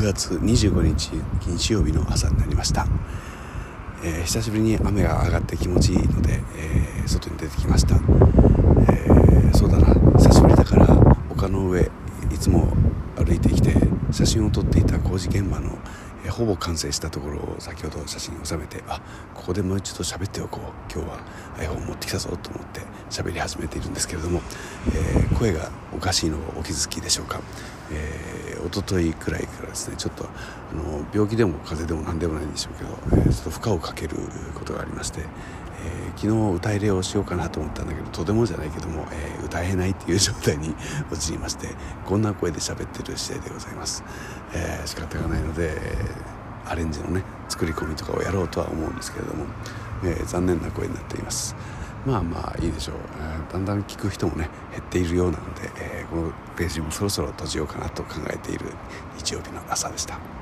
9月25日日曜日の朝になりました、えー、久しぶりに雨が上がって気持ちいいので、えー、外に出てきました、えー、そうだな。久しぶりだから丘の上いつも歩いてきて写真を撮っていた工事現場の、えほぼ完成したところを先ほど写真に収めてあここでもう一度喋っておこう。今日は iPhone 持ってきたぞと思って喋り始めているんですけれども、え、声がおかしいのをお気づきでしょうか、えー、一昨日くらいからですねちょっとあの病気でも風邪でも何でもないんでしょうけど、えー、ちょっと負荷をかけることがありまして、えー、昨日歌入れをしようかなと思ったんだけどとてもじゃないけども、えー、歌えないっていう状態に陥りましてこんな声で喋ってる次第でございます、えー、仕方がないので、アレンジのね作り込みとかをやろうとは思うんですけれども、えー、残念な声になっています。まあまあいいでしょう、えー、だんだん聞く人もね減っているようなので、えー、このページもそろそろ閉じようかなと考えている日曜日の朝でした。